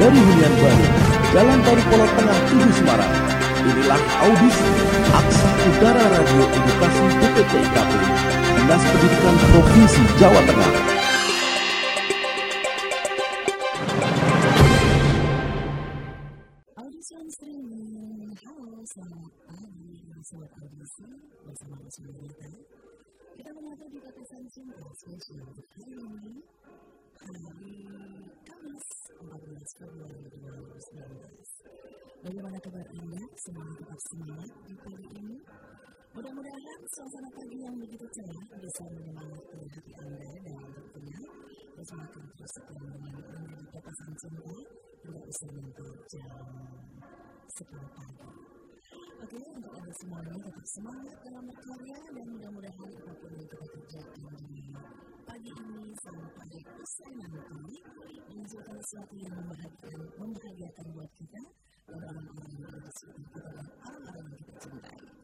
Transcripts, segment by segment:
dari hunian baru, Jalan Baru Polo Tengah 7 Semarang. Inilah audisi Aksi Udara Radio Edukasi BPT IKP, Dinas Pendidikan Provinsi Jawa Tengah. Kita. Di batasan cinta spesial hari ini. Hari Kamis 14 Februari 2019. Bagaimana kabar Anda? Semuanya tetap semangat di pagi ini. Mudah-mudahan suasana pagi yang begitu cerah bisa menyemangati hati Anda dan tentunya bersamakan terus setia menemani Anda di batasan cinta hingga usia menyentuh jam 10 pagi. Oke, untuk Anda semuanya tetap semangat dalam berkarya dan mudah-mudahan apa pun yang kita kerjakan di pagi ini sampai usai nanti menghasilkan sesuatu yang membahagiakan, membahagiakan buat kita dan orang-orang yang kita dan orang-orang yang kita cintai.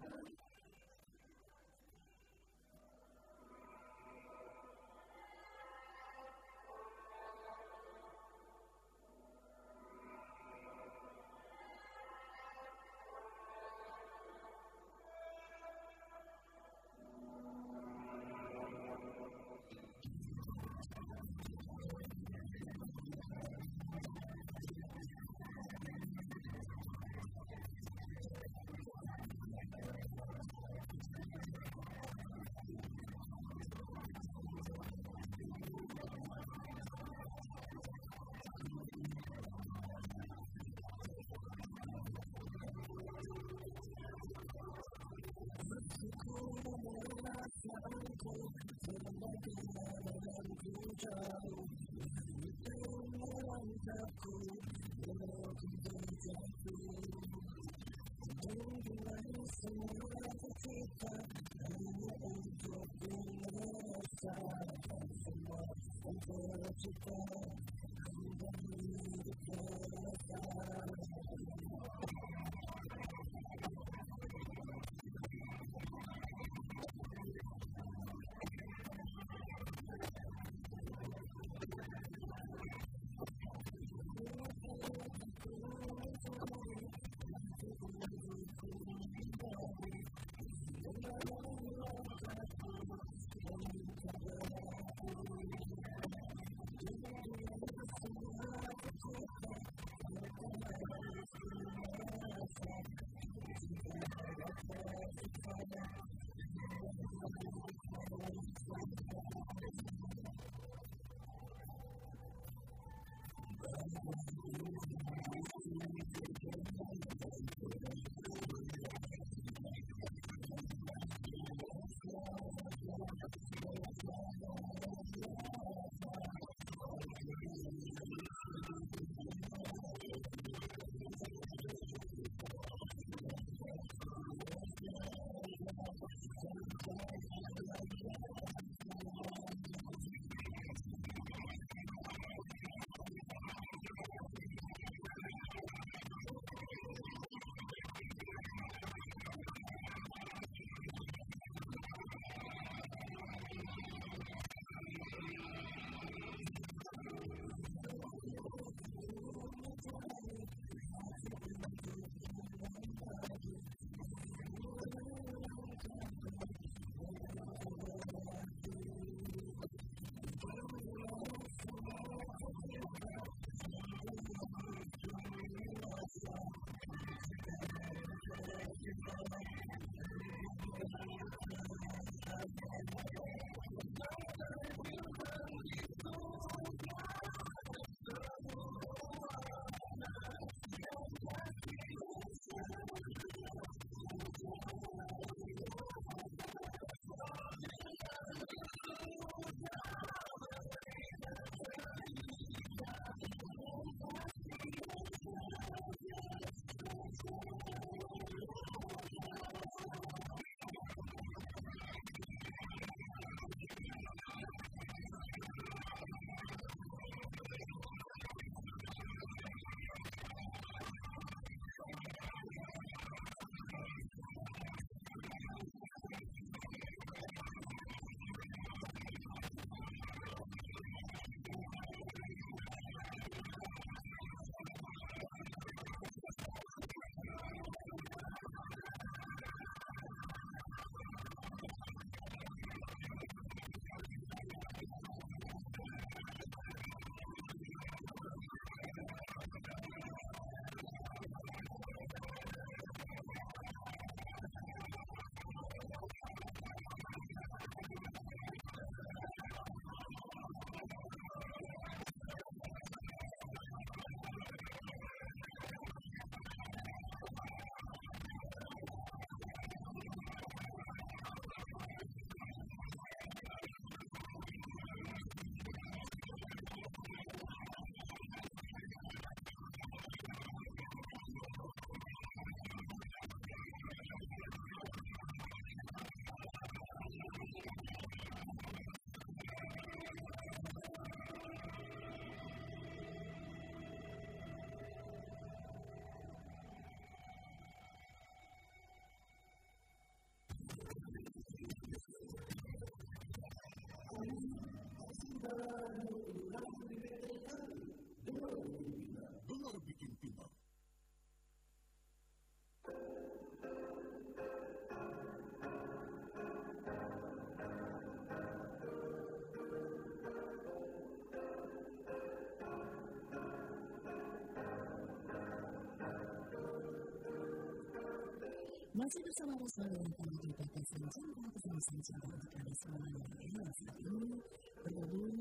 Masih bersama Rosma dengan kami di Batasan Cinta, pesan cinta untuk Anda semua yang ya, saat ini bergabung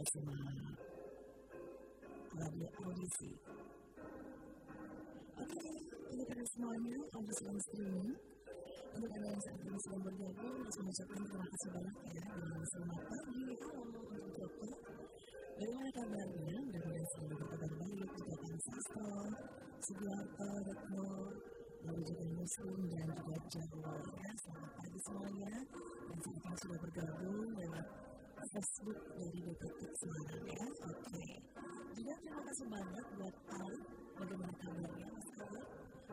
bersama Radio Audisi. Oke, untuk Anda semuanya, Audisi yang streaming, untuk Anda yang saat ini sedang bergabung, harus mengucapkan terima kasih banyak ya, dan selamat pagi, halo untuk Joko. Bagaimana kabarnya? Mudah-mudahan selalu berkabar baik, juga Sastro, Sugiarto, Retno, Muslim dan juga Jawa ya. Selamat pagi semuanya. Dan ini sudah bergabung lewat Facebook dari DPT Semarang ya. Oke. Juga terima kasih banyak buat Al. Bagaimana kabarnya Mas Al?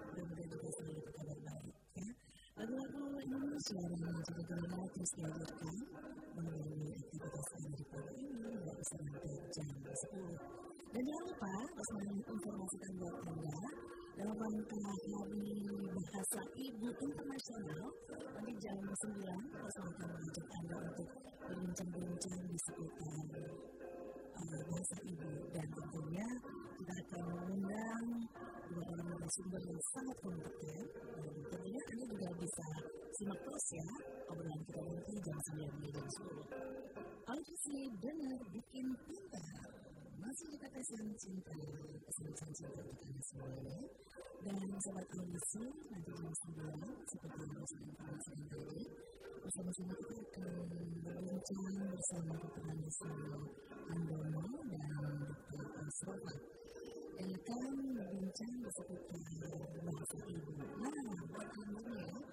Mudah-mudahan juga selalu berkabar baik ya. Lagu-lagu Indonesia yang juga gemar terus dihadirkan melalui aktivitas Anda di pagi ini hingga sampai jam 10. Dan jangan lupa, Osman informasikan buat Anda dalam Hari Bahasa Ibu Internasional nanti jam 9 Osman akan mengajak Anda untuk berbincang-bincang di seputar uh, bahasa ibu. Dan tentunya kita akan mengundang dua orang narasumber yang sangat kompeten. Dan tentunya Anda juga bisa simak terus ya obrolan kita nanti jam 9 hingga jam 10. Audisi benar bikin pintar masih kita pesan cinta pesan cinta anda semuanya dan sobat audisi nanti jam 9 seperti yang saya informasikan tadi bersama-sama kita akan berbincang bersama. Andisa Andono dan Dr. Asrofa yang akan berbincang seputar bahasa ibu. Nah, buat anda ya,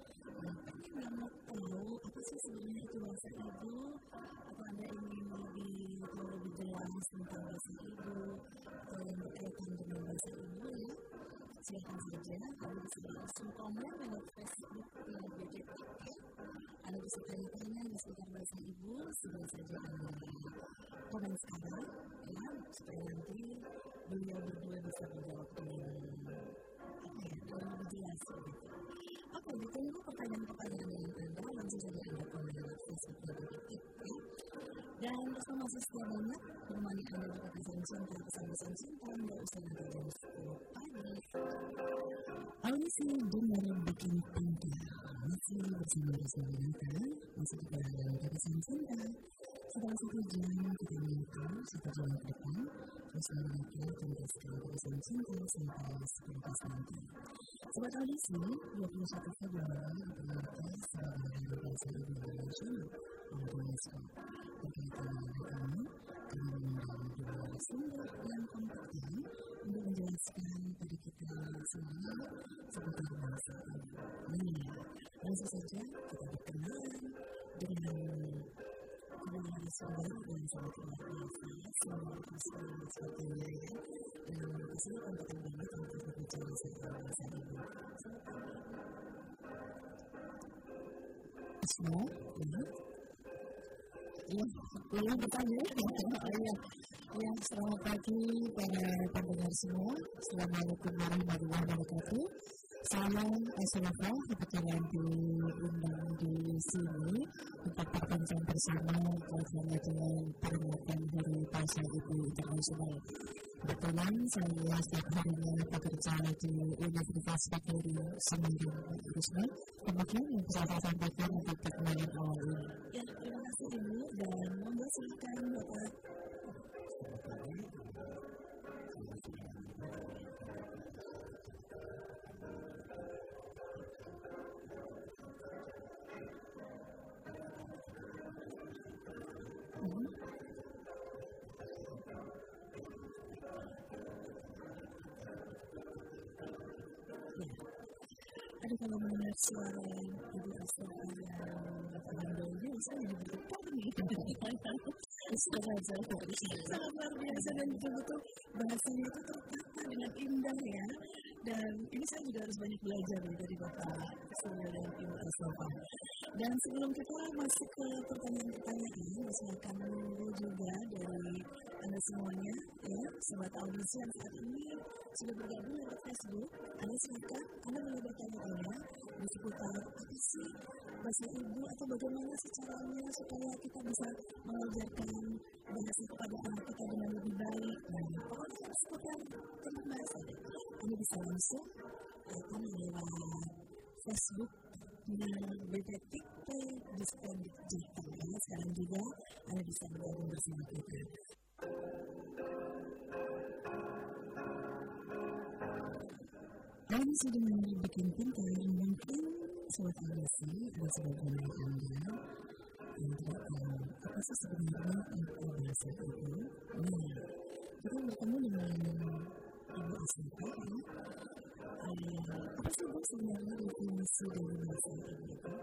yang pengen banget tahu apa sih sebenarnya itu bahasa ibu, atau anda ingin lebih tahu lebih jelas tentang bahasa ibu, atau yang berkaitan dengan bahasa ibu ya, silakan saja. Anda bisa langsung komen lewat Facebook yang BJT Anda bisa tanya-tanya di sekitar bahasa ibu segera saja Anda komen sekarang ya supaya nanti beliau berdua bisa menjawab dengan apa ya dengan lebih jelas gitu. Oke, ditunggu pertanyaan-pertanyaan yang Anda langsung saja Anda BJT ya. Dan bersama setia banyak, menemani Anda juga pesan cinta, pesan-pesan cinta, Anda usah nanti jam 10 pagi. Audisi dengar bikin pintar, masih bersama Rasa Renata, masih juga dalam pesan cinta. Setelah satu jam kita menyatu, satu jam ke depan, terus Renata tuntaskan pesan cinta sampai 10 nanti. Sobat audisi, 21 Februari diperingati sebagai Hari Bahasa Ibu Nasional oleh UNESCO. Berkaitan dengan ini, kami mengundang dua yang kompeten untuk menjelaskan pada kita semua seputar bahasa. Nah, langsung saja kita berkenalan dengan ya, selamat pagi para pendengar semua. Assalamualaikum warahmatullahi wabarakatuh. Salam Assalamualaikum kepada yang diundang di sini untuk berbincang bersama kaitannya dengan peringatan Hari Bahasa Ibu Internasional. Kebetulan saya setiap harinya bekerja di Universitas Negeri Semarang, Risma. Kemudian yang bisa saya sampaikan untuk perkenalan awal ini. Ya, terima kasih Ibu dan monggo silakan Bapak. Mendengar suara Ibu Asrofa yang Bapak Handolnya, saya jadi bergetar nih. Astaga, sangat luar biasa dan betul-betul bahasanya itu tertata dengan indah ya. Dan ini saya juga harus banyak belajar nih dari Bapak Surya dan Ibu Asrofa. Dan sebelum kita masuk ke pertanyaan-pertanyaan, silakan menunggu juga dari Anda semuanya, ya, sobat audisi yang saat ini sudah bergabung lewat Facebook. Anda silakan, Anda boleh bertanya-tanya di seputar apa sih bahasa ibu atau bagaimana sih caranya supaya kita bisa mengajarkan bahasa kepada anak kita dengan lebih baik. Nah, pokoknya seputar tentang bahasa. Anda bisa langsung, kan lewat Facebook di BT TikTok diskon digital ya sekarang juga Anda bisa bergabung bersama kita. Kalian sudah bikin pintar mungkin sobat audisi ada sebagian dari Anda yang tidak tahu apa sih sebenarnya itu bahasa itu. Nah, kita bertemu dengan Ibu Asmita ya. Apa sih Bu sebenarnya definisi dari bahasa itu?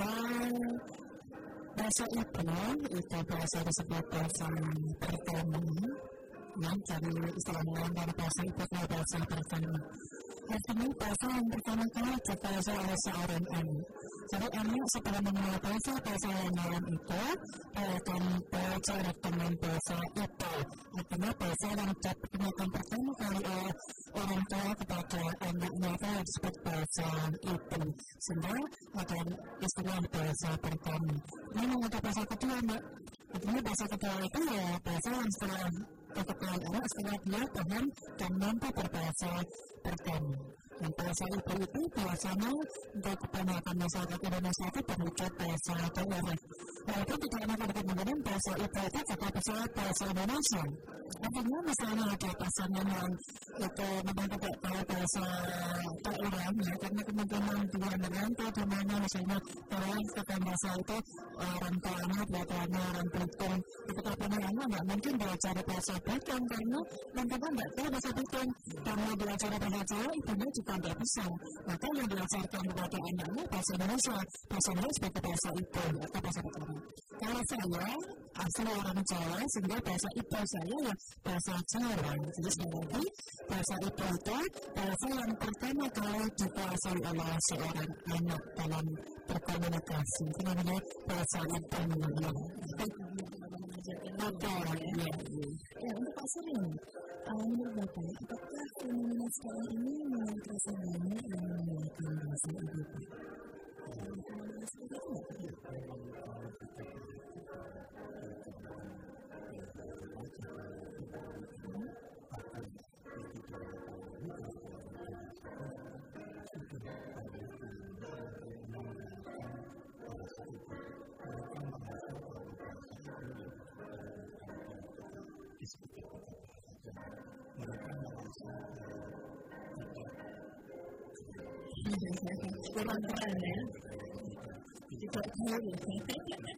Uh, bahasa itu itu bahasa disebut bahasa pertama ya jadi istilahnya dari bahasa ke bahasa pertama. Artinya bahasa yang pertama kali dikuasai oleh seorang anak jadi anak setelah mengenal bahasa bahasa yang lain itu akan belajar dengan bahasa itu. Artinya bahasa yang digunakan pertama kali oleh orang tua kepada anaknya itu disebut bahasa itu. Sehingga ada istilah bahasa pertama. Ini ada bahasa kedua mbak. Artinya bahasa kedua itu ya bahasa yang setelah keketahuan anak setelah dia paham dan mampu berbahasa pertama dan bahasa ibu itu biasanya untuk kebanyakan masyarakat Indonesia itu berwujud bahasa daerah walaupun tidak enak untuk menggunakan bahasa ibu itu juga bisa bahasa Indonesia. Artinya misalnya ada pasangan yang itu memang tidak tahu bahasa daerahnya karena kemungkinan dia merantau di mana misalnya kalau kata bahasa itu orang tuanya belakangnya orang Belitung ketika penyanyi nggak mungkin belajar bahasa Belitung karena mereka nggak tahu bahasa Belitung. Karena belajar bahasa Jawa ibunya juga nggak bisa. Maka yang diajarkan kepada anaknya bahasa Indonesia. Bahasa Indonesia sebagai bahasa ibu atau bahasa pertama kalau saya asal orang Jawa sehingga bahasa ibu saya ya bahasa Jawa. Jadi sekali lagi bahasa ibu itu bahasa yang pertama kali dikuasai oleh seorang anak dalam berkomunikasi. Itu namanya bahasa ibu Oke, ya. Ya, untuk Pak Sering, menurut Bapak, apakah fenomena sekarang ini mulai terasa banyak yang menggunakan bahasa ibu Pak? Fenomena seperti itu but you.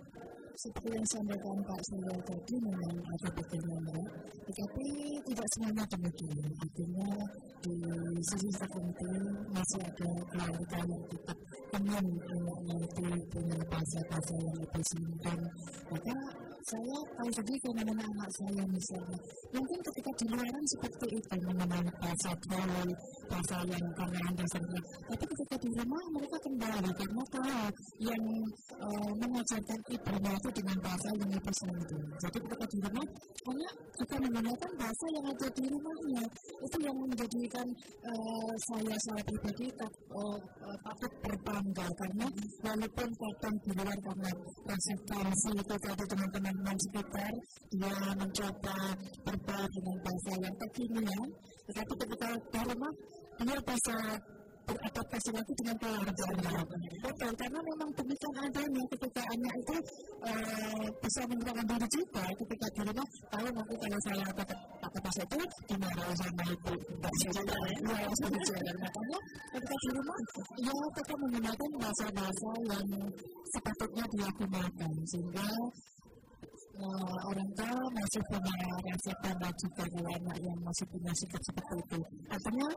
seperti yang sampaikan Pak Surya tadi memang ada bagaimana, tetapi tidak semuanya demikian. Artinya di sisi tertentu masih ada keluarga yang tetap ingin anaknya itu punya bahasa-bahasa yang lebih simpan. Maka saya tahu sendiri fenomena anak saya misalnya. Mungkin ketika di luaran seperti itu mengenai bahasa gaul, bahasa yang karena anda sendiri. Tapi ketika di rumah mereka kembali karena tahu yang uh, mengajarkan ibunya itu dengan bahasa yang lebih sendiri. Jadi ketika di rumah anak juga menggunakan bahasa yang ada di rumahnya. Itu yang menjadikan uh, saya saya pribadi tak, uh, uh, takut berbangga karena walaupun kadang di luar karena tensi itu tadi teman-teman teman sekitar dia mencoba berbaur dengan bahasa yang kekinian tetapi ketika di rumah dia bisa beradaptasi lagi dengan keluarganya betul karena memang demikian adanya ketika anak itu uh, bisa menggunakan diri juga ketika di rumah. Tahu nanti kalau saya pakai pakai bahasa itu dimarahi sama bahasa juga ya. Ya sebenarnya makanya ketika di rumah ya tetap menggunakan bahasa-bahasa yang sepatutnya dia gunakan sehingga uh, orang tua masih punya rasa tambah juga anak yang masih punya sikap seperti itu. Artinya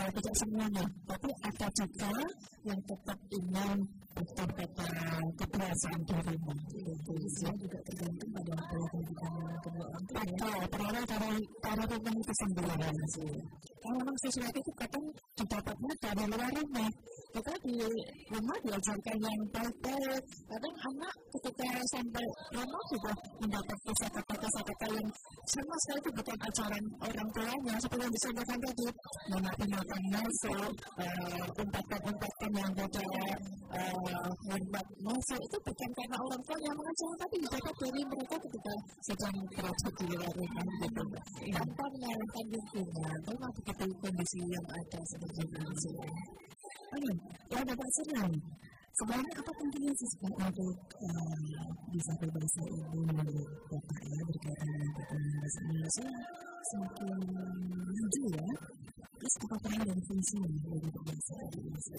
uh, tidak semuanya, tapi ada juga yang tetap ingin betul pada kebiasaan di rumah. Itu saya juga tergantung pada pola pendidikan kedua orang tua. Betul, berawal dari dari rumah itu sendiri. Kalau memang sesuatu itu kadang didapatnya dari luar rumah kita di rumah diajarkan yang baik-baik kadang anak ketika sampai rumah sudah mendapat kata-kata kata yang sama sekali itu bukan ajaran orang tuanya seperti yang disampaikan tadi menapi makan masuk umpatan-umpatan yang tidak hormat masuk. Itu bukan karena orang tua yang mengajarkan tapi didapat dari mereka ketika sedang berada di luar rumah gitu. Tanpa menyalahkan lingkungan memang begitu kondisi yang ada seperti itu Ayo, ya dapat senang. Sebenarnya apa pentingnya sih untuk uh, bisa berbahasa ibu menurut Bapak ya berkaitan dengan perkembangan bahasa Indonesia semakin maju ya. Terus apa peran dan fungsinya dari berbahasa Indonesia?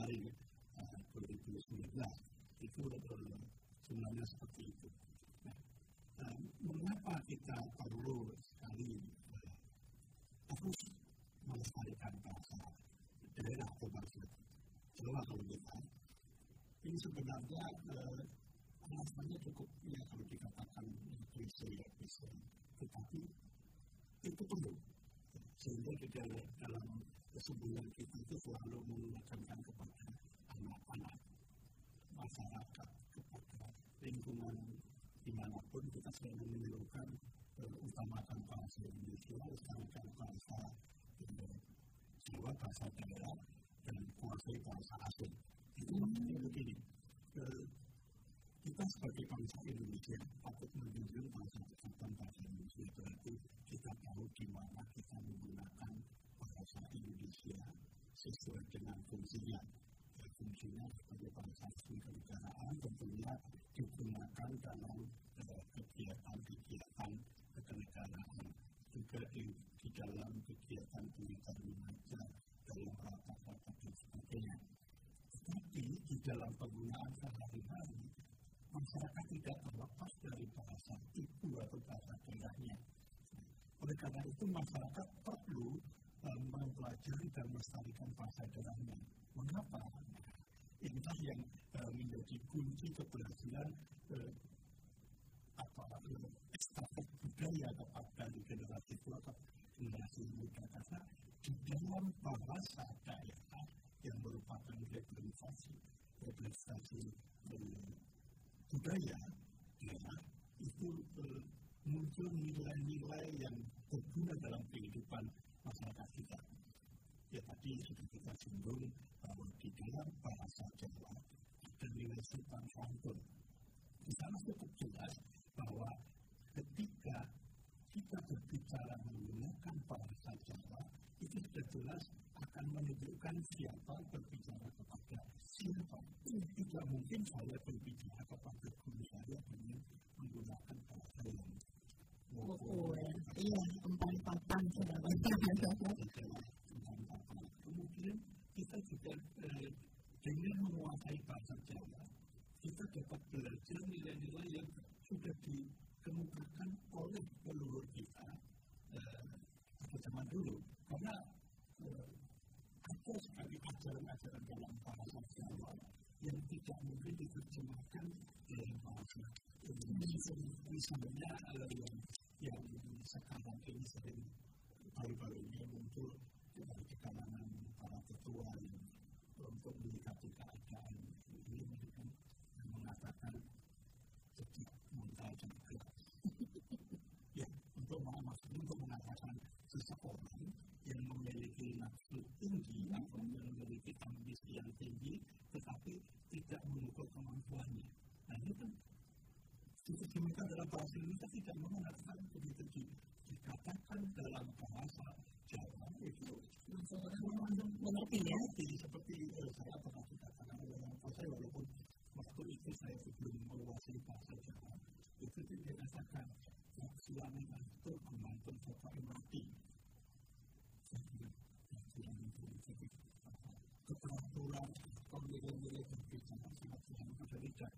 1 Januari eh, 2019 itu adalah sebenarnya seperti itu. Nah, eh, mengapa kita perlu sekali eh, terus melestarikan bahasa daerah atau bahasa Jawa kalau kita? Ini sebenarnya eh, alasannya cukup ya kalau dikatakan klise ya klise. Tetapi itu perlu. Sehingga di dalam, kesembuhan kita itu selalu mengesankan kepada anak-anak masyarakat kepada lingkungan di mana pun kita selalu menyerukan uh, utamakan bahasa Indonesia utamakan bahasa uh, Jawa bahasa daerah dan kuasai bahasa asing. Itu maksudnya begini, kita sebagai bangsa Indonesia patut menjunjung bahasa kesatuan bahasa Indonesia berarti kita tahu di mana kita menggunakan bahasa Indonesia sesuai dengan fungsinya. Ya, fungsinya sebagai bangsa kenegaraan tentunya digunakan dalam kegiatan-kegiatan kenegaraan juga di, dalam kegiatan pendidikan remaja dalam rapat-rapat dan sebagainya. Tetapi di dalam penggunaan sehari-hari, masyarakat tidak terlepas dari bahasa ibu atau bahasa daerahnya. Oleh karena itu masyarakat perlu mempelajari dan melestarikan bahasa daerahnya. Mengapa? Inilah yang uh, menjadi kunci keberhasilan eh, apa eh, estafet budaya kepada generasi tua atau generasi muda karena di dalam bahasa daerah yang merupakan representasi representasi eh, budaya daerah itu eh, muncul nilai-nilai yang berguna dalam kehidupan masyarakat kita. Ya tadi sudah kita singgung bahwa di dalam bahasa Jawa ada nilai sopan santun. Di sana cukup jelas bahwa ketika kita berbicara menggunakan bahasa Jawa itu sudah jelas akan menunjukkan siapa berbicara kepada siapa. Tidak mungkin saya berbicara kepada guru saya dengan menggunakan bahasa yang ya iya empat papan sudah kemudian kita juga eh, dengan menguasai bahasa Jawa kita dapat belajar nilai-nilai yang sudah dikemukakan oleh leluhur kita eh, pada zaman dulu karena eh, ada sekali ajaran-ajaran dalam bahasa Jawa yang tidak mungkin diterjemahkan dalam bahasa Indonesia. Misalnya yang yang sekarang ini sering baru-baru ini muncul di kalangan para ketua yang untuk menyikapi keadaan ini mereka mengatakan setiap gerak. ya, untuk maksudnya untuk mengatakan seseorang yang memiliki nafsu tinggi atau yang memiliki ambisi yang tinggi tetapi tidak mengukur kemampuannya. Nah ini kan diterjemahkan dalam bahasa Indonesia tidak mengatakan lidah.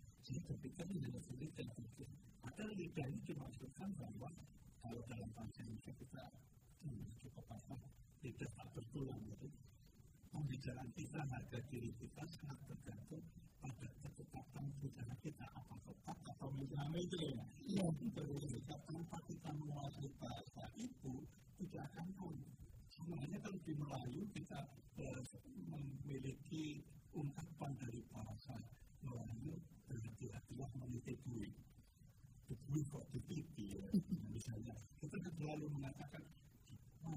Jadi lidah berpikir. Maka lidah ini menunjukkan bahwa kalau dalam bahasa Indonesia kita cukup apa lidah tak bertulang gitu. Pembicaraan kita, harga diri kita sangat tergantung pada ketetapan budaya kita apa tetap atau misalnya itu ya. Iya. Berbeda tanpa kita menguasai bahasa itu tidak akan pun sebenarnya kalau di Melayu kita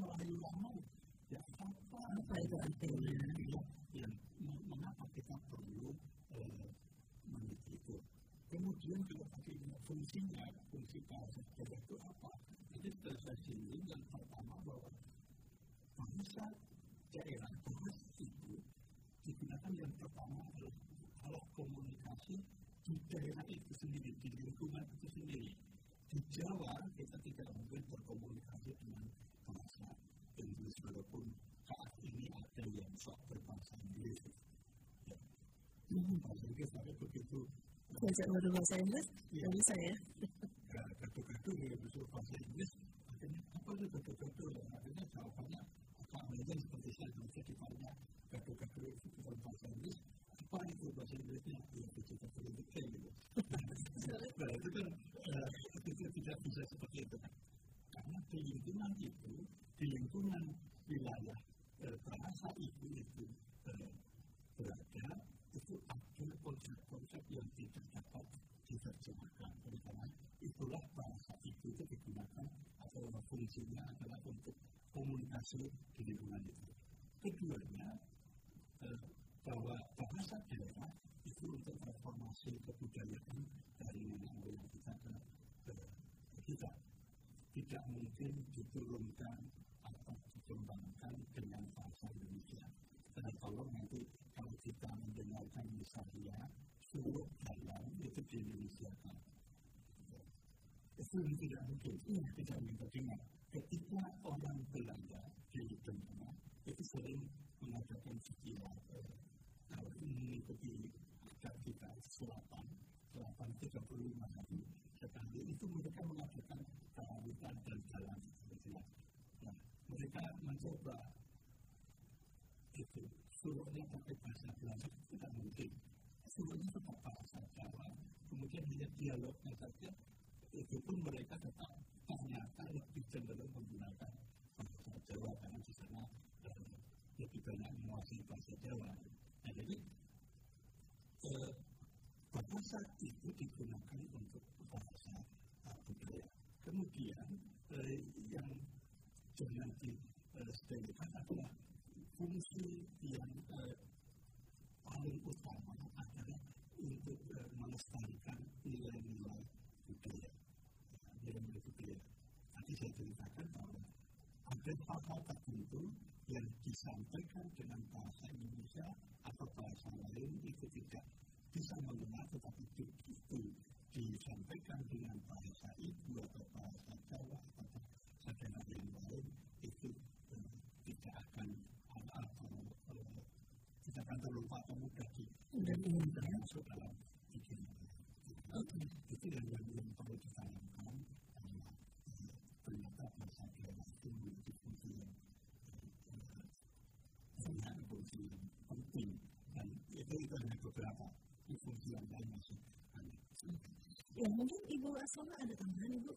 Melayu lama ya apa apa itu artinya yang mengapa kita perlu meniti itu kemudian juga bagaimana fungsinya fungsi bahasa Jawa itu apa jadi saya singgung yang pertama bahwa bahasa daerah bahasa itu digunakan yang pertama adalah alat komunikasi di daerah itu sendiri di lingkungan itu sendiri di Jawa kita tidak mungkin berkomunikasi dengan bahasa Inggris walaupun saat ini ada yang sok berbahasa Inggris ya. bahasa Inggris tapi begitu belajar baru bahasa Inggris nggak bisa ya gaduh-gaduh ya bahasa Inggris akhirnya apa itu gaduh-gaduh akhirnya jawabannya apa aja seperti saya bisa ditanya gaduh-gaduh itu bukan bahasa Inggris apa itu bahasa Inggrisnya ya kita politiknya gitu nah itu kan itu tidak bisa seperti itu karena di lingkungan itu di lingkungan wilayah bahasa itu itu berada itu ada konsep-konsep yang tidak dapat diterjemahkan. Karena itulah bahasa itu itu digunakan atau fungsinya adalah untuk komunikasi di lingkungan itu. Keduanya, eh, bahwa bahasa daerah itu untuk transformasi kebudayaan dari nenek moyang kita ke kita. tidak mungkin diturunkan Kalau nanti kalau kita mendengarkan misalnya suruh dalam itu di Indonesia kan. Itu tidak mungkin, iya, tidak mungkin. Ketika orang Belanda di Tengah itu sering mengadakan sekilas kalau mengikuti adat kita selatan, selatan 35 hari sekali itu mereka mengadakan tarawuhan dan jalan seterusnya. Nah, mereka mencoba itu suruhnya pakai bahasa Belanda tidak mungkin. Suruhnya tetap bahasa Jawa, kemudian hanya dialognya saja itu pun mereka tetap ternyata lebih cenderung menggunakan bahasa Jawa karena di sana eh, lebih banyak menguasai bahasa Jawa. Nah, jadi eh, bahasa itu digunakan untuk bahasa uh, budaya. Kemudian eh, yang jangan disepelekan adalah fungsi yang eh, paling utama adalah untuk eh, melestarikan nilai-nilai budaya. Nilai-nilai budaya. Tadi saya ceritakan bahwa ada hal-hal tertentu yang disampaikan dengan bahasa Indonesia atau bahasa lain itu tidak bisa mendengar tetapi itu disampaikan dengan bahasa ibu atau bahasa Jawa atau bahasa yang lain itu uh, tidak akan atau tidak akan terlupa atau mudah di masuk dalam pikiran. Itu yang yang, perlu adalah uh, ternyata bahasa Jawa itu fungsi yang yang penting dan itu itu hanya beberapa fungsi yang lain masih. Ya, mungkin Ibu Asma ada tambahan Ibu?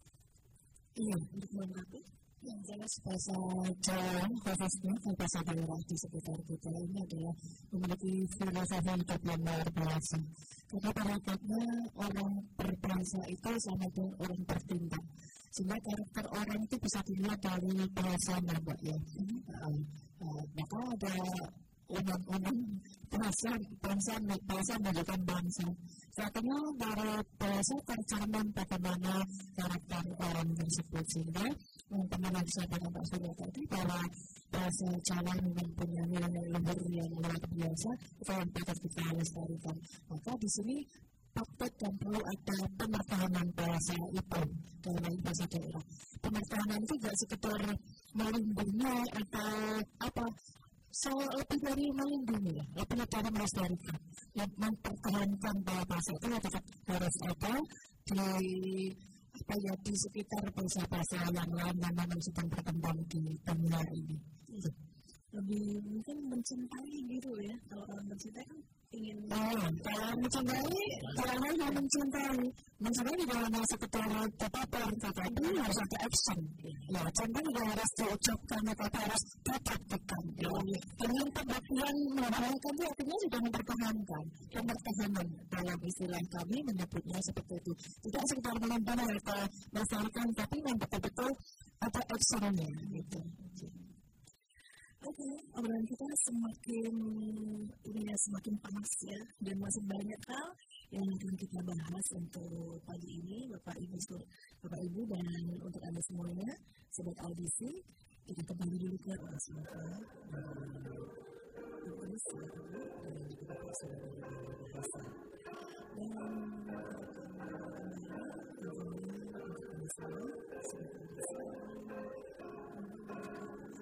Iya, untuk melengkapi yang jelas bahasa Jawa khususnya bahasa daerah di sekitar kita ini adalah memiliki filosofi hidup yang luar biasa. Karena pada orang berbahasa itu sama dengan orang bertindak. Sehingga karakter orang itu bisa dilihat dari bahasanya, Mbak ya. Uh, maka ada undang-undang bahasa bangsa bahasa menjadikan bangsa. Satunya dari bahasa tercermin bagaimana karakter orang tersebut sehingga yang saya pada Pak Surya tadi bahwa bahasa Jawa punya nilai luhur yang luar biasa itu yang patut kita lestarikan. Maka di sini patut dan perlu ada pemertahanan bahasa itu dalam bahasa daerah. Pemertahanan itu tidak sekedar melindungi atau apa saya lebih dari melindungi lebih dari melestarikan. Yang mempertahankan bahasa itu tetap harus ada di apa ya di sekitar bahasa-bahasa yang lain yang memang sedang berkembang di dunia ini. Lebih mungkin mencintai gitu ya. Kalau orang mencintai kan ingin oh, kalau mencintai kalau hanya mencintai. Mencintai tidak hanya sekedar developer tetapi harus ada action. Ya cinta juga harus diucapkan tetapi harus dipraktikkan dengan pembuktian mengenalkan itu artinya sudah mempertahankan. Mempertahankan dalam istilah kami menyebutnya seperti itu. Tidak sekedar melambang atau melestarikan tapi memang betul-betul ada actionnya gitu Oke, okay, obrolan kita semakin ya semakin panas ya dan masih banyak hal yang akan kita bahas untuk pagi ini Bapak Ibu Bapak Ibu dan untuk Anda semuanya sobat audisi kita kembali dulu ke orang suara dan Ibu Suara dan juga Bapak Suara dari bahasa. Dan kembali tentunya untuk Anda semua sobat audisi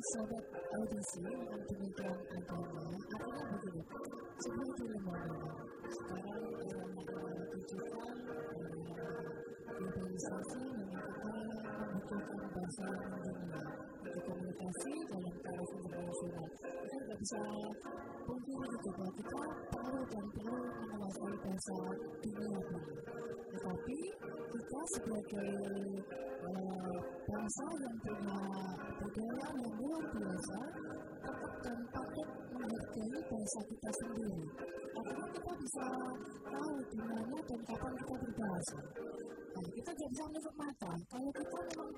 sobat audisi yang demikian agama artinya begini semua itu lembaga sekarang yang ditujukan globalisasi memang kita membutuhkan bahasa dunia untuk komunikasi dalam taraf internasional kita tidak bisa pungkiri itu bahwa kita perlu dan perlu menguasai bahasa dunia tetapi sebagai uh, bangsa yang punya budaya yang luar biasa tetap dan patut menghargai bahasa kita sendiri karena kita bisa tahu di mana dan kapan kita berbahasa Nah, kita tidak bisa menutup mata. Kalau kita memang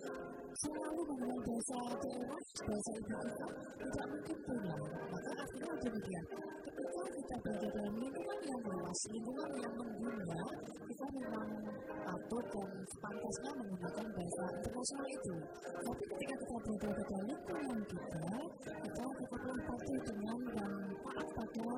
selalu menggunakan bahasa daerah, bahasa ibu kita, tidak mungkin punya. Maka artinya demikian. Ketika kita berada dalam lingkungan yang luas, lingkungan yang mengguna, kita memang patut dan sepantasnya menggunakan bahasa internasional itu. Tapi ketika kita berada dalam lingkungan kita, kita tetaplah patuh dengan yang taat pada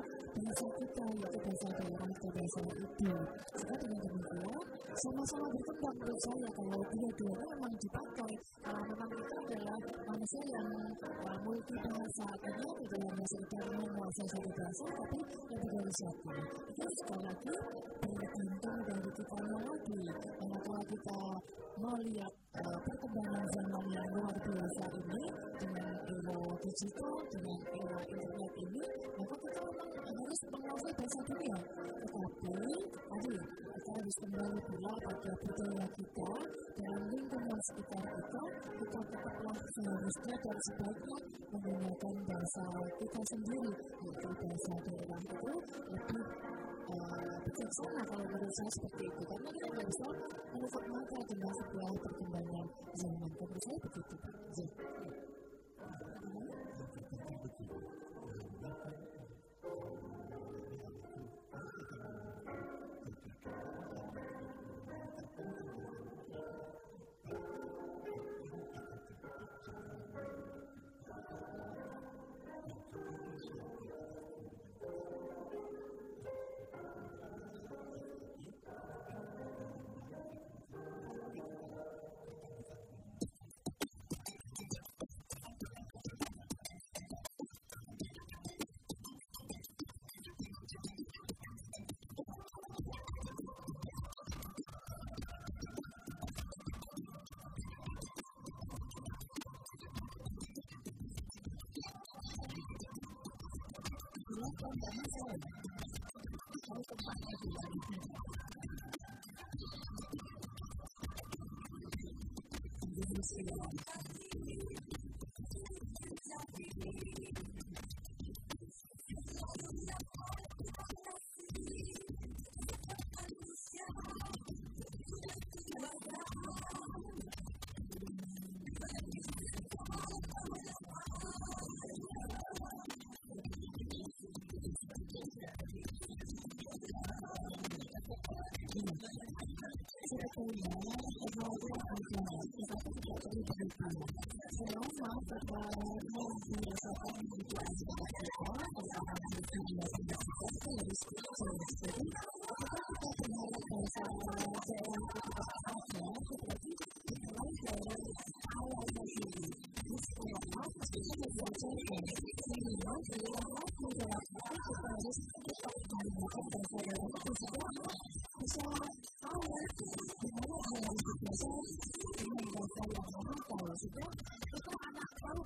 kita, yaitu bahasa daerah atau bahasa ibu. Sehingga dengan demikian, sama-sama berkembang menurut saya kalau dua-duanya memang dipakai uh, memang itu adalah manusia yang uh, multi bahasa artinya tidak hanya sekedar menguasai satu bahasa tapi lebih dari satu itu sekali lagi bergantung dari kita lagi kalau kita melihat uh, perkembangan zaman yang luar biasa ini dengan era digital dengan era internet ini maka kita memang harus menguasai bahasa dunia. Tetapi tadi kita harus kembali pula pada budaya kita dalam lingkungan sekitar kita. Kita tetaplah seharusnya dan sebaiknya menggunakan bahasa kita sendiri yaitu bahasa daerah itu lebih uh, bijaksana kalau menurut saya seperti itu. Karena kita tidak bisa menutup mata dengan sebuah perkembangan zaman. Menurut saya begitu Pak.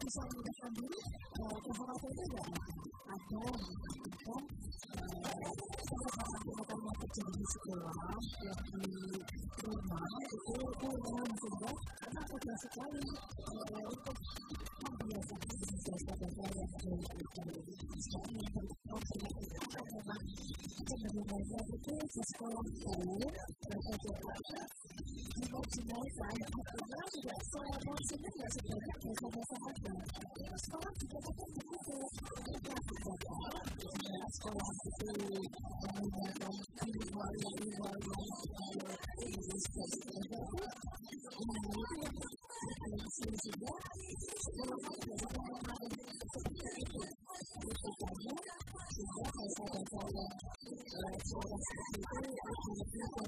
Bisa memudahkan diri kekhawatiran itu enggak ada kan sama-sama kita yang terjadi di sekolah yang di rumah itu itu memang sehingga karena mudah sekali untuk membiasakan bahasa-bahasa yang baik itu sekarang yang terjadi itu memang sebenarnya itu di sekolah ya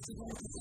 sekolah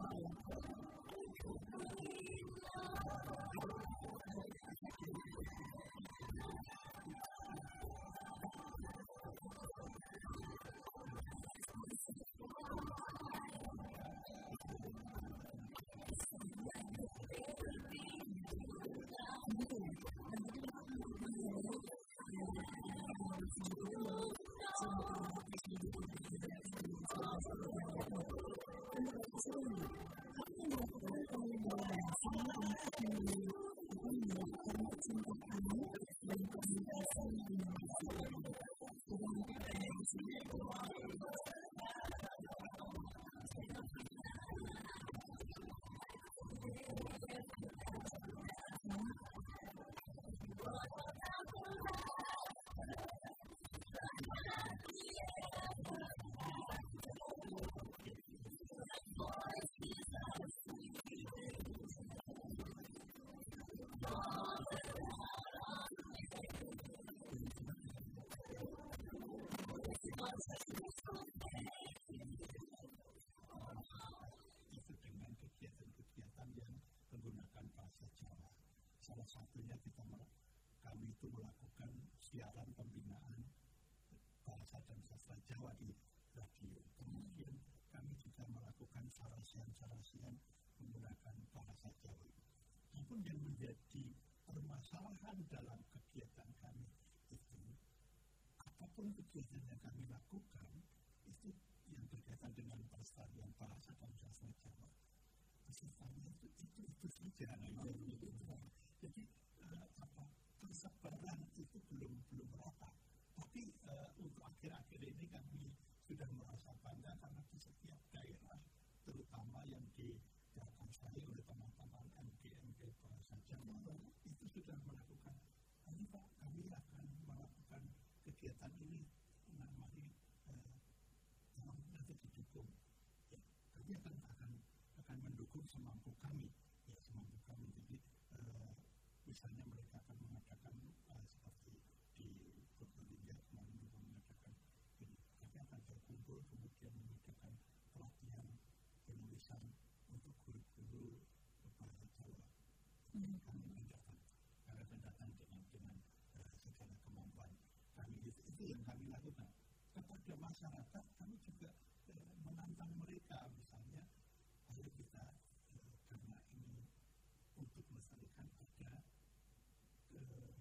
Mm-hmm. Satunya kita kami itu melakukan siaran pembinaan bahasa dan sastra Jawa di radio. Kemudian kami juga melakukan sarasian-sarasian menggunakan bahasa Jawa. Namun yang menjadi permasalahan dalam kegiatan kami itu, apa pun kegiatan yang kami lakukan, itu yang berkaitan dengan pelestarian bahasa dan sastra Jawa. Pesertanya itu, itu, itu saja. Nah, masyarakat kami juga eh, menantang mereka misalnya ayo kita eh, karena ini untuk melestarikan ada eh,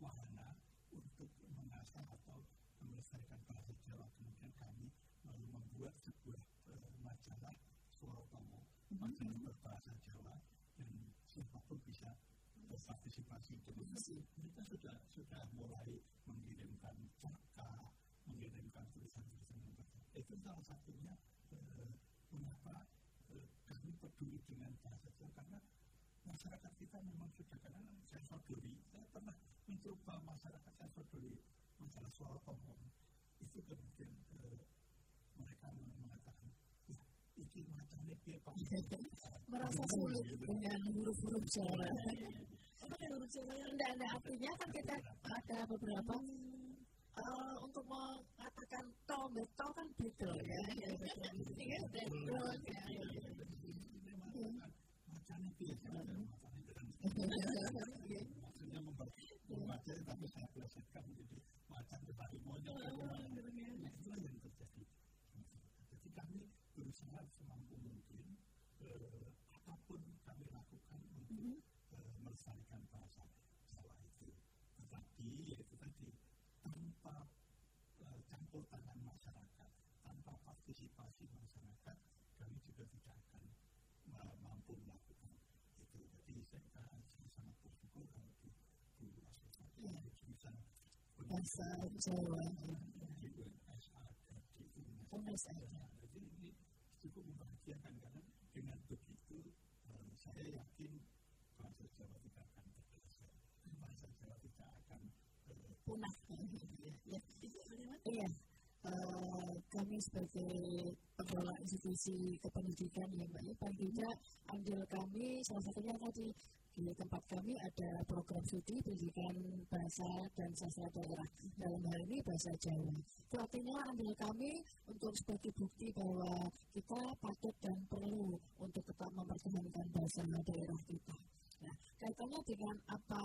wahana untuk mengasah atau melestarikan bahasa Jawa. Kemudian kami lalu membuat sebuah eh, majalah Surotomo hmm. majalah berbahasa Jawa dan siapa pun bisa berpartisipasi. Jadi hmm. kita sudah sudah mulai salah satunya eh, mengapa eh, kami peduli dengan bahasa Jawa? Karena masyarakat kita memang sudah karena saya peduli saya pernah mencoba masyarakat saya peduli masalah soal umum itu kemudian eh, mereka mengatakan ya ini macamnya dia merasa sulit dengan huruf-huruf Jawa. Apakah huruf Jawa yang tidak artinya? Kan kita ada beberapa. Uh, untuk beda ya. Ya ya. beda ya macamnya biasa maksudnya membaca tapi saya plesetkan menjadi macam dari monyet nah itulah yang terjadi jadi kami berusaha semampu mungkin apa pun kami lakukan untuk melestarikan bahasa Jawa itu tetapi yaitu tadi tanpa campur tangan masyarakat tanpa partisipasi masyarakat kami juga tidak akan mampu melakukan itu jadi saya, saya sangat bersyukur kalau di di asosiasi ya. bisa bahasa jadi ini cukup membahagiakan karena dengan begitu saya yakin bahasa Jawa tidak akan bahasa Jawa tidak akan punah ya iya kami sebagai pengelola institusi kependidikan ya Mbak ya paling tidak kami salah satunya tadi di tempat kami ada program studi pendidikan bahasa dan sastra daerah. Dalam hal ini bahasa Jawa. Itu artinya andil kami untuk sebagai bukti bahwa kita patut dan perlu untuk tetap mempertahankan bahasa daerah kita. Nah, kaitannya dengan apa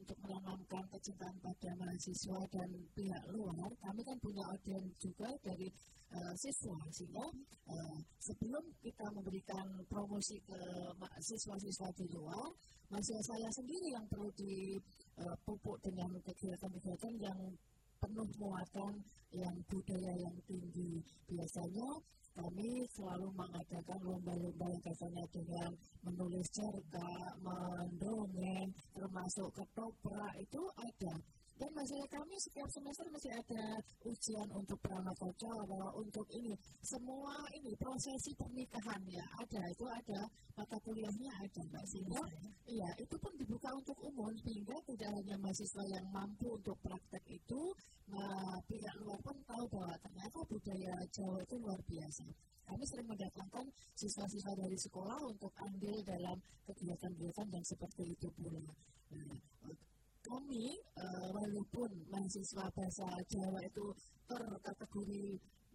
untuk menanamkan kecintaan pada mahasiswa dan pihak luar, kami kan punya audiens juga dari uh, siswa, sehingga uh, sebelum kita memberikan promosi ke siswa-siswa di luar, mahasiswa saya sendiri yang perlu dipupuk uh, dengan kegiatan-kegiatan yang penuh muatan yang budaya yang tinggi. Biasanya kami selalu mengadakan lomba-lomba yang kaitannya dengan menulis cerita, mendongeng, termasuk ketoprak itu ada. Dan masalah kami setiap semester masih ada ujian untuk pramata Jawa, untuk ini. Semua ini prosesi pernikahan ya ada, itu ada mata kuliahnya ada Mbak Sehingga iya itu pun dibuka untuk umum sehingga tidak hanya mahasiswa yang mampu untuk praktek itu, nah pihak luar pun tahu bahwa ternyata budaya Jawa itu luar biasa. Kami sering mendatangkan siswa-siswa dari sekolah untuk ambil dalam kegiatan-kegiatan yang seperti itu pula. Nah, walaupun mahasiswa bahasa Jawa itu terkategori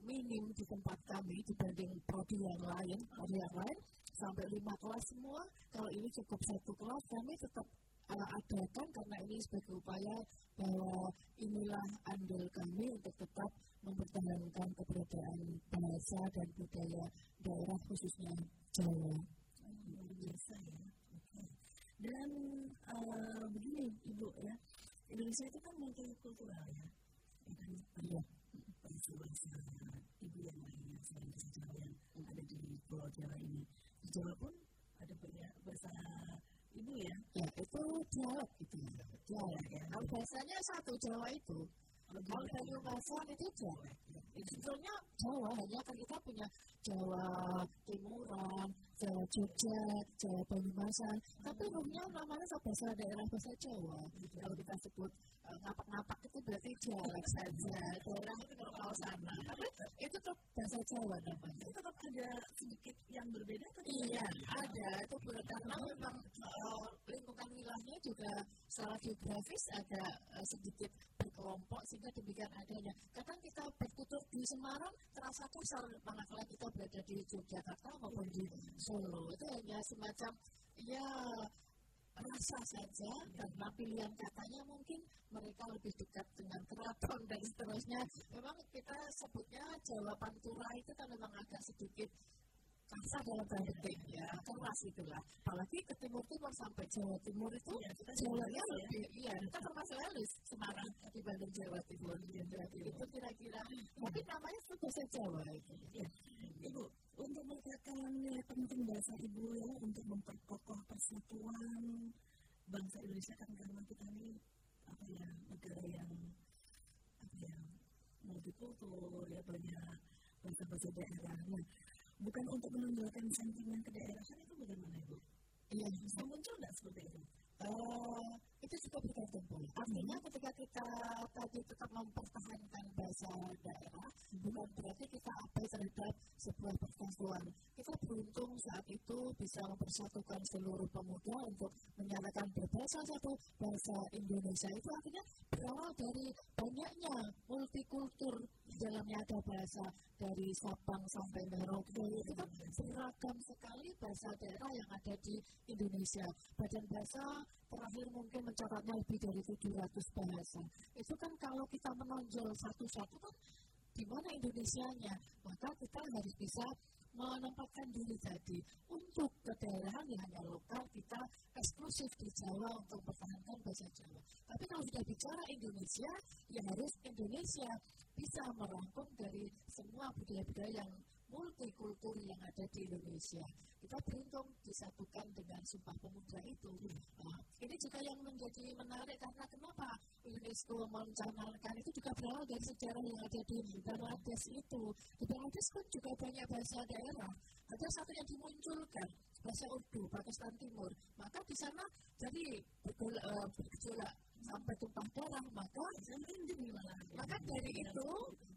minim di tempat kami dibanding prodi yang lain, prodi yang lain sampai lima kelas semua. Kalau ini cukup satu kelas, kami tetap uh, adakan karena ini sebagai upaya bahwa inilah andil kami untuk tetap mempertahankan keberadaan bahasa dan budaya daerah khususnya Jawa. Luar biasa ya. Dan uh, begini Ibu ya, Indonesia itu kan multikultural ya. Ya kan iya. bahasa-bahasa ibu yang lainnya selain bahasa Jawa yang ada di Pulau Jawa ini. Di Jawa pun ada banyak bahasa ibu ya. Ya itu dialog gitu. Dialog ya. Kalau bahasanya satu Jawa itu. Kalau Banyumasan itu Jawa. Itu sebenarnya Jawa hanya kan kita punya Jawa Timuran, Jawa Jogja, Jawa Banyumasan. Tapi umumnya namanya bahasa daerah bahasa Jawa. Kalau kita sebut ngapak-ngapak itu berarti dialek saja. Daerah itu kalau sana. Tapi itu tetap bahasa Jawa namanya. Itu tetap ada sedikit yang berbeda kan? Iya, ada. Itu karena memang lingkungan wilayahnya juga secara geografis ada sedikit berkelompok sehingga demikian adanya. Kadang kita bertutur di Semarang terasa kasar manakala kita berada di Yogyakarta maupun di Solo. Itu hanya semacam ya rasa saja. Karena pilihan katanya mungkin mereka lebih dekat dengan keraton dan seterusnya. Memang kita sebutnya Jawa Pantura itu kan memang agak sedikit kasar dalam tanda petik ya. Keras itulah. Apalagi ke timur timur sampai Jawa Timur itu ya, kita Jawa ya. lebih iya kita termasuk halus Semarang dibanding Jawa Timur ya, itu kira-kira. Tapi namanya bahasa Jawa itu. Ya. Bahasa ibu ya untuk memperkokoh persatuan bangsa Indonesia kan karena kita ini apa ya negara yang apa ya multikultur ya banyak bahasa-bahasa daerah. Nah, bukan untuk menunjukkan sentimen kedaerahan itu bagaimana ibu? Iya, bisa muncul nggak seperti itu? Uh, itu juga bergantung pola. Artinya ketika kita tadi tetap mempertahankan bahasa daerah, bukan berarti kita abai terhadap sebuah persatuan. Kita beruntung saat itu bisa mempersatukan seluruh pemuda untuk menyalakan berbahasa satu bahasa Indonesia. Itu artinya berawal dari banyaknya multikultur di dalamnya ada bahasa dari Sabang sampai Merauke itu kan beragam sekali bahasa daerah yang ada di Indonesia. Badan bahasa terakhir mungkin mencatatnya lebih dari 700 bahasa. Itu kan kalau kita menonjol satu-satu kan di mana Indonesianya, maka kita harus bisa menempatkan diri tadi untuk kedaerahan yang hanya lokal kita eksklusif di Jawa untuk mempertahankan bahasa Jawa. Tapi kalau sudah bicara Indonesia, ya harus Indonesia bisa merangkum dari semua budaya-budaya yang multikultur yang ada di Indonesia. Kita beruntung disatukan dengan Sumpah Pemuda itu. Nah, ini juga yang menjadi menarik karena kenapa UNESCO mencanangkan itu juga berawal dari sejarah yang ada di Bangladesh itu. Di Bangladesh pun juga banyak bahasa daerah. Ada satu yang dimunculkan, bahasa Urdu, Pakistan Timur. Maka di sana jadi eh, bergejolak sampai tumpah darah, maka maka dari itu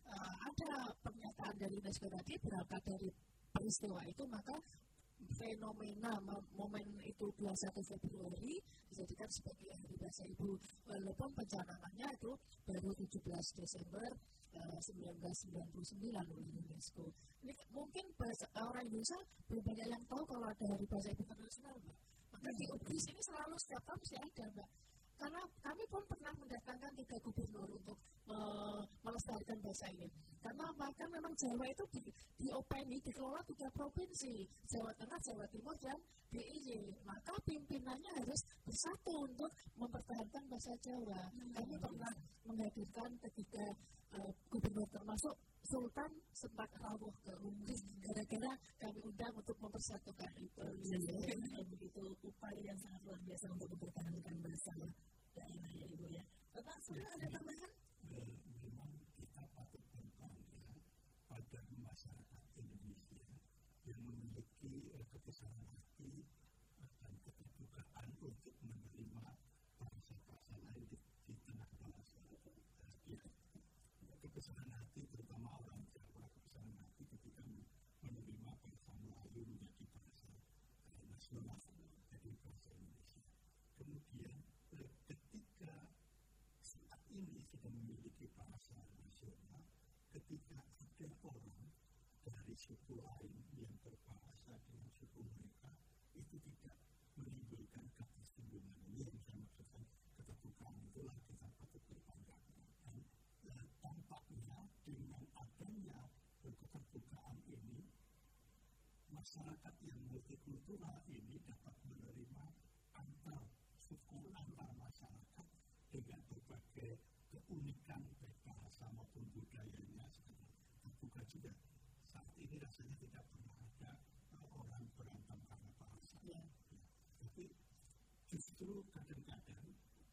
uh, ada pernyataan dari UNESCO tadi berangkat dari peristiwa itu maka fenomena momen itu 21 Februari dijadikan sebagai hari bahasa ibu walaupun pencanangannya itu baru 17 Desember uh, 1999 oleh UNESCO. Mungkin bahasa, orang Indonesia belum banyak yang tahu kalau ada hari bahasa ibu internasional, Mbak. Maka di UBRIS ini selalu setiap tahun sih ada, Mbak karena kami pun pernah mendatangkan tiga gubernur untuk uh, melestarikan bahasa ini. Karena maka memang Jawa itu di, diopeni, dikelola tiga provinsi, Jawa Tengah, Jawa Timur, dan DIY. Maka pimpinannya harus bersatu untuk mempertahankan bahasa Jawa. Hmm. Kami pernah menghadirkan ketiga uh, gubernur termasuk Sultan sempat rawuh ke Inggris gara-gara kami undang untuk mempersatukan itu. Jadi begitu upaya yang sangat luar biasa untuk mempertahankan bahasa daerah ya Ibu ya. Bapak sudah ada tambahan? Memang kita patut berbangga pada masyarakat Indonesia yang memiliki kekesalan hati dan keterbukaan untuk menerima bahasa-bahasa lain di, di tengah bahasa ya, kekesalan hati terutama orang Jawa kekesalan hati ketika menerima bahasa Melayu menjadi bahasa nasional jadi bahasa Indonesia kemudian ini sudah memiliki bahasa nasional ketika ada orang dari suku lain yang berbahasa dengan suku mereka itu tidak menimbulkan ketersinggungan. Ini yang saya maksudkan keterbukaan itulah kita patut berbangga dan uh, tampaknya dengan adanya keterbukaan ini masyarakat yang multikultural ini dapat menerima antar suku antar masyarakat dengan berbagai keunikan baik bahasa maupun budayanya sekarang terbuka juga. Saat ini rasanya tidak pernah ada uh, orang berantem karena bahasa. Ya. Ya. Tapi justru kadang-kadang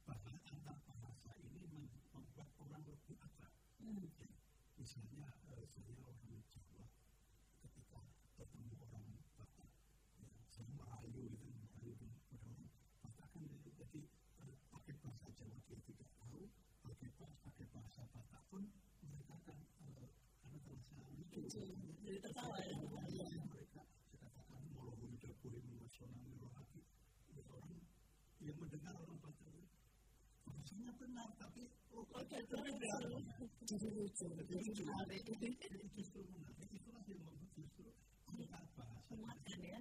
bahasa antar bahasa ini membuat orang lebih akrab. Hmm. Ya. Misalnya uh, saya orang Jawa ketika bertemu orang Batak, ya, saya Melayu itu Melayu dengan orang Batak kan jadi pakai bahasa Jawa dia tidak tahu, pakai bahasa, pakai bahasa Batak pun mereka kan uh, karena jadi tertawa ya. Mereka katakan molohu dapuri nasional melohati orang yang mendengar orang Batak bahasanya benar tapi oh, oke jadi lucu jadi menarik itulah yang membuat justru kita bahasa muatkan ya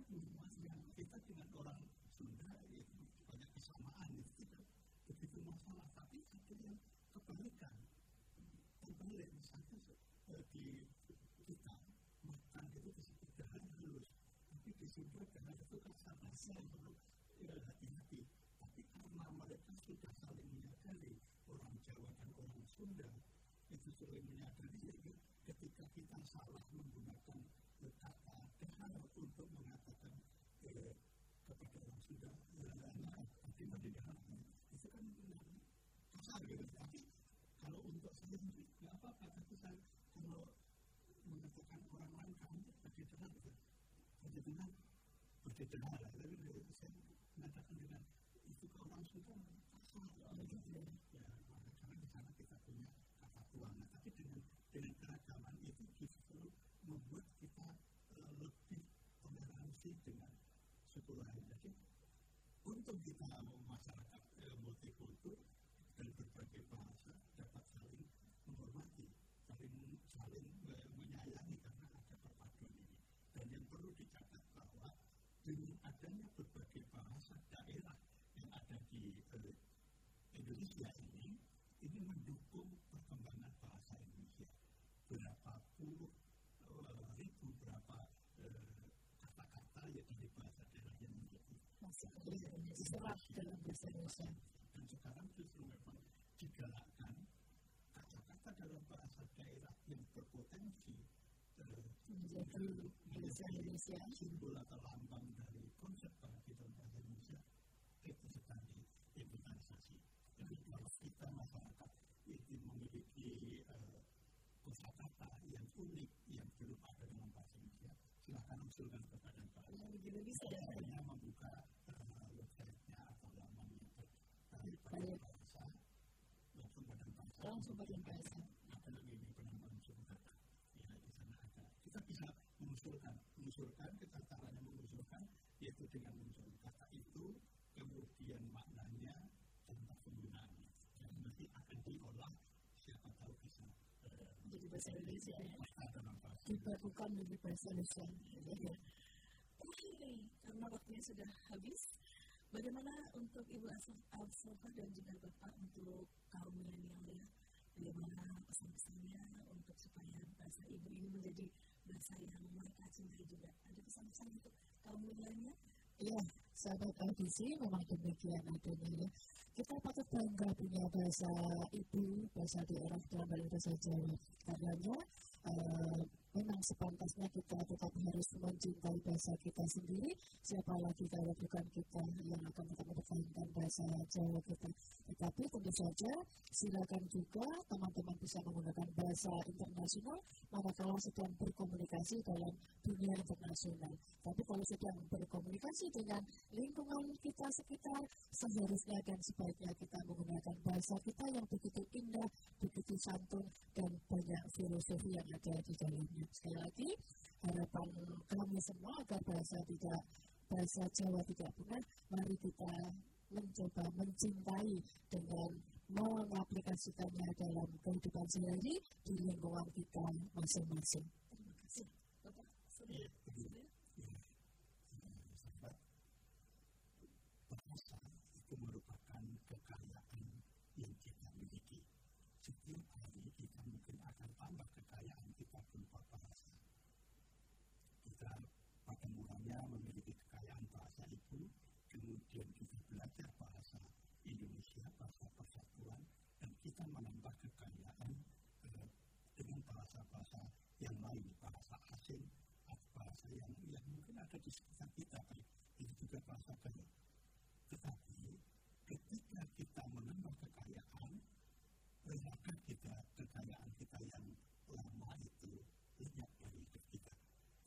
kita dengan orang Sunda itu banyak kesamaan itu tidak begitu masalah tapi satu yang kebalikan terbalik misalnya di kita makan itu disebut dahan halus tapi di Sunda dahan itu yang perlu hati-hati tapi karena mereka sudah saling menyadari orang Jawa dan orang Sunda itu saling menyadari sehingga ketika kita salah menggunakan kata dahan untuk mengatakan eh, kepada orang Sunda, ya, tiba di dalam itu kan kasar gitu tapi kalau untuk saya nggak apa-apa tapi saya kalau mengatakan orang lain kamu bercedera gitu bercedera bercedera lah tapi saya mengatakan dengan itu ke orang Sunda kasar gitu ya karena di sana kita punya kata tuan tapi dengan dengan keragaman itu justru membuat kita lebih toleransi dengan suku lain jadi untuk kita masyarakat multikultur dan berbagai bahasa dapat saling menghormati, saling saling menyayangi karena ada perpaduan ini. Dan yang perlu dicatat dengan adanya berbagai bahasa daerah yang ada di eh, Indonesia ini, ini mendukung perkembangan bahasa Indonesia. Berapa puluh uh, ribu, berapa uh, kata-kata yang di bahasa daerah yang menjadi masih dalam bahasa Indonesia. Dan sekarang justru memang digalakkan kata-kata dalam bahasa daerah yang berpotensi menjadi bahasa Indonesia simbol atau lambang dari konsep kebangkitan bahasa Indonesia itu sedang diimplementasi. Jadi kalau kita masyarakat itu memiliki kosakata yang unik yang belum ada dalam bahasa Indonesia, silakan usulkan kepada Pak. Yang bisa ya. Saya membuka uh, website-nya atau lamannya dari pada bahasa maupun badan bahasa. Langsung badan bahasa. Ada lagi di penambahan sumber. Ya, di sana ada. Kita bisa mengusulkan, mengusulkan kita caranya mengusulkan yaitu dengan muncul kata itu, kemudian maknanya dan penggunaannya. Dan nanti akan diolah siapa tahu bisa bahasa Indonesia ya. dalam bahasa. Dibakukan menjadi bahasa Indonesia. Oke, karena waktunya sudah habis, bagaimana untuk Ibu Alsofa dan juga Bapak untuk kaum milenial ya? Bagaimana pesan-pesannya untuk supaya bahasa Ibu ini menjadi bahasa yang mereka cintai juga? Ada pesan-pesan untuk milenial? Iya, sahabat audisi memang demikian adanya ya. Kita patut bangga punya bahasa ibu, bahasa daerah dalam bahasa Jawa. Karenanya, uh, memang sepantasnya kita tetap harus mencintai bahasa kita sendiri. Siapa lagi kalau bukan kita yang akan tetap mempertahankan bahasa Jawa kita. Tetapi tentu saja silakan juga teman-teman bisa menggunakan bahasa internasional manakala sedang berkomunikasi dalam dunia internasional. Tapi kalau sedang berkomunikasi dengan lingkungan kita sekitar, seharusnya dan sebaiknya kita menggunakan bahasa kita yang begitu indah, begitu santun, dan banyak filosofi yang ada di dalamnya. Sekali lagi, harapan kami semua agar bahasa tidak bahasa Jawa tidak punah, mari kita mencoba mencintai dengan mengaplikasikannya dalam kehidupan sehari di lingkungan kita masing-masing. Terima kasih. Bapak, sudah? Sudah? sahabat bahasa itu merupakan kekayaan yang kita miliki. Setiap hari kita mungkin akan tambah kekayaan kita berupa bahasa. Kita pada mulanya memiliki kekayaan bahasa itu, kemudian kita belajar bahasa Indonesia, bahasa persatuan, dan kita menambah kekayaan eh, dengan bahasa-bahasa yang lain, bahasa asing, atau bahasa yang, yang mungkin ada di sekitar kita, baik itu juga bahasa kaya. Tetapi ketika kita menambah kekayaan, berapakah kita kekayaan kita yang lama itu lenyap dari hidup kita?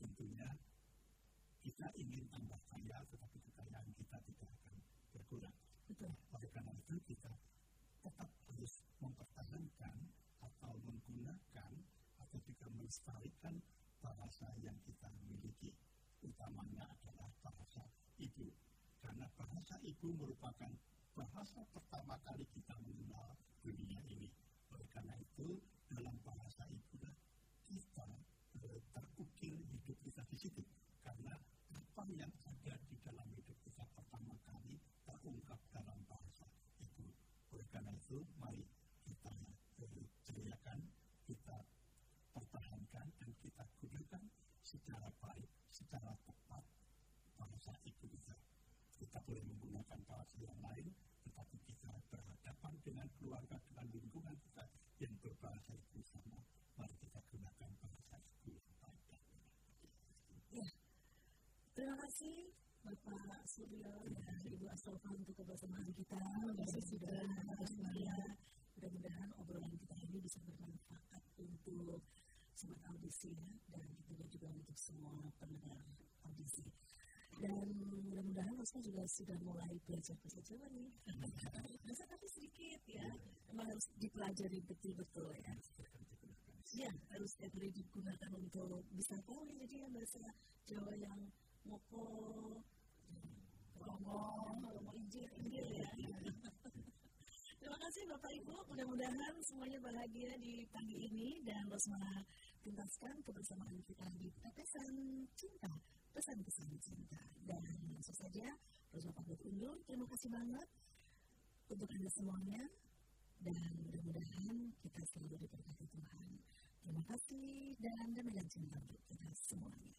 Tentunya kita ingin tambah kaya, tetapi kekayaan kita tidak akan berkurang. Betul. Oleh karena itu kita tetap harus mempertahankan atau menggunakan atau juga melestarikan bahasa yang kita miliki. Utamanya adalah bahasa ibu. Karena bahasa ibu merupakan bahasa pertama kali kita mengenal dunia ini. Oleh karena itu, dalam bahasa itulah kita eh, terukir hidup kita di situ. Karena apa yang ada di dalam hidup kita pertama kali terungkap dalam bahasa itu. Oleh karena itu, mari kita eh, jadikan, kita pertahankan dan kita gunakan secara baik, secara tepat bahasa itu kita. Kita boleh menggunakan bahasa yang lain, tetapi kita berhadapan dengan keluarga, dengan lingkungan kita yang berbahasa itu sama. Mari kita gunakan bahasa itu yang baik dan. Ya. Terima kasih Bapak Suryo dan Ibu Asalfa untuk kebersamaan kita. Masih sudah bersedia. Mudah-mudahan obrolan kita ini bisa bermanfaat untuk sobat audisi ya, dan juga juga untuk semua pendengar audisi. Dan mudah-mudahan Rosma juga sudah mulai belajar bahasa Jawa nih. Bisa tapi sedikit ya. Memang harus dipelajari betul-betul ya. Ya, harus hari digunakan untuk bisa tahu ya jadi ya bahasa Jawa yang ngopo, ngomong, ngomong injil, injil ya. Terima kasih Bapak Ibu, mudah-mudahan semuanya bahagia di pagi ini dan Rosma tuntaskan kebersamaan kita di pesan cinta, pesan-pesan cinta. Dan langsung saja, Rosa pamit undur. Terima kasih banget untuk Anda semuanya. Dan mudah-mudahan kita selalu diberkati Tuhan. Terima kasih dan demikian cinta untuk kita semuanya.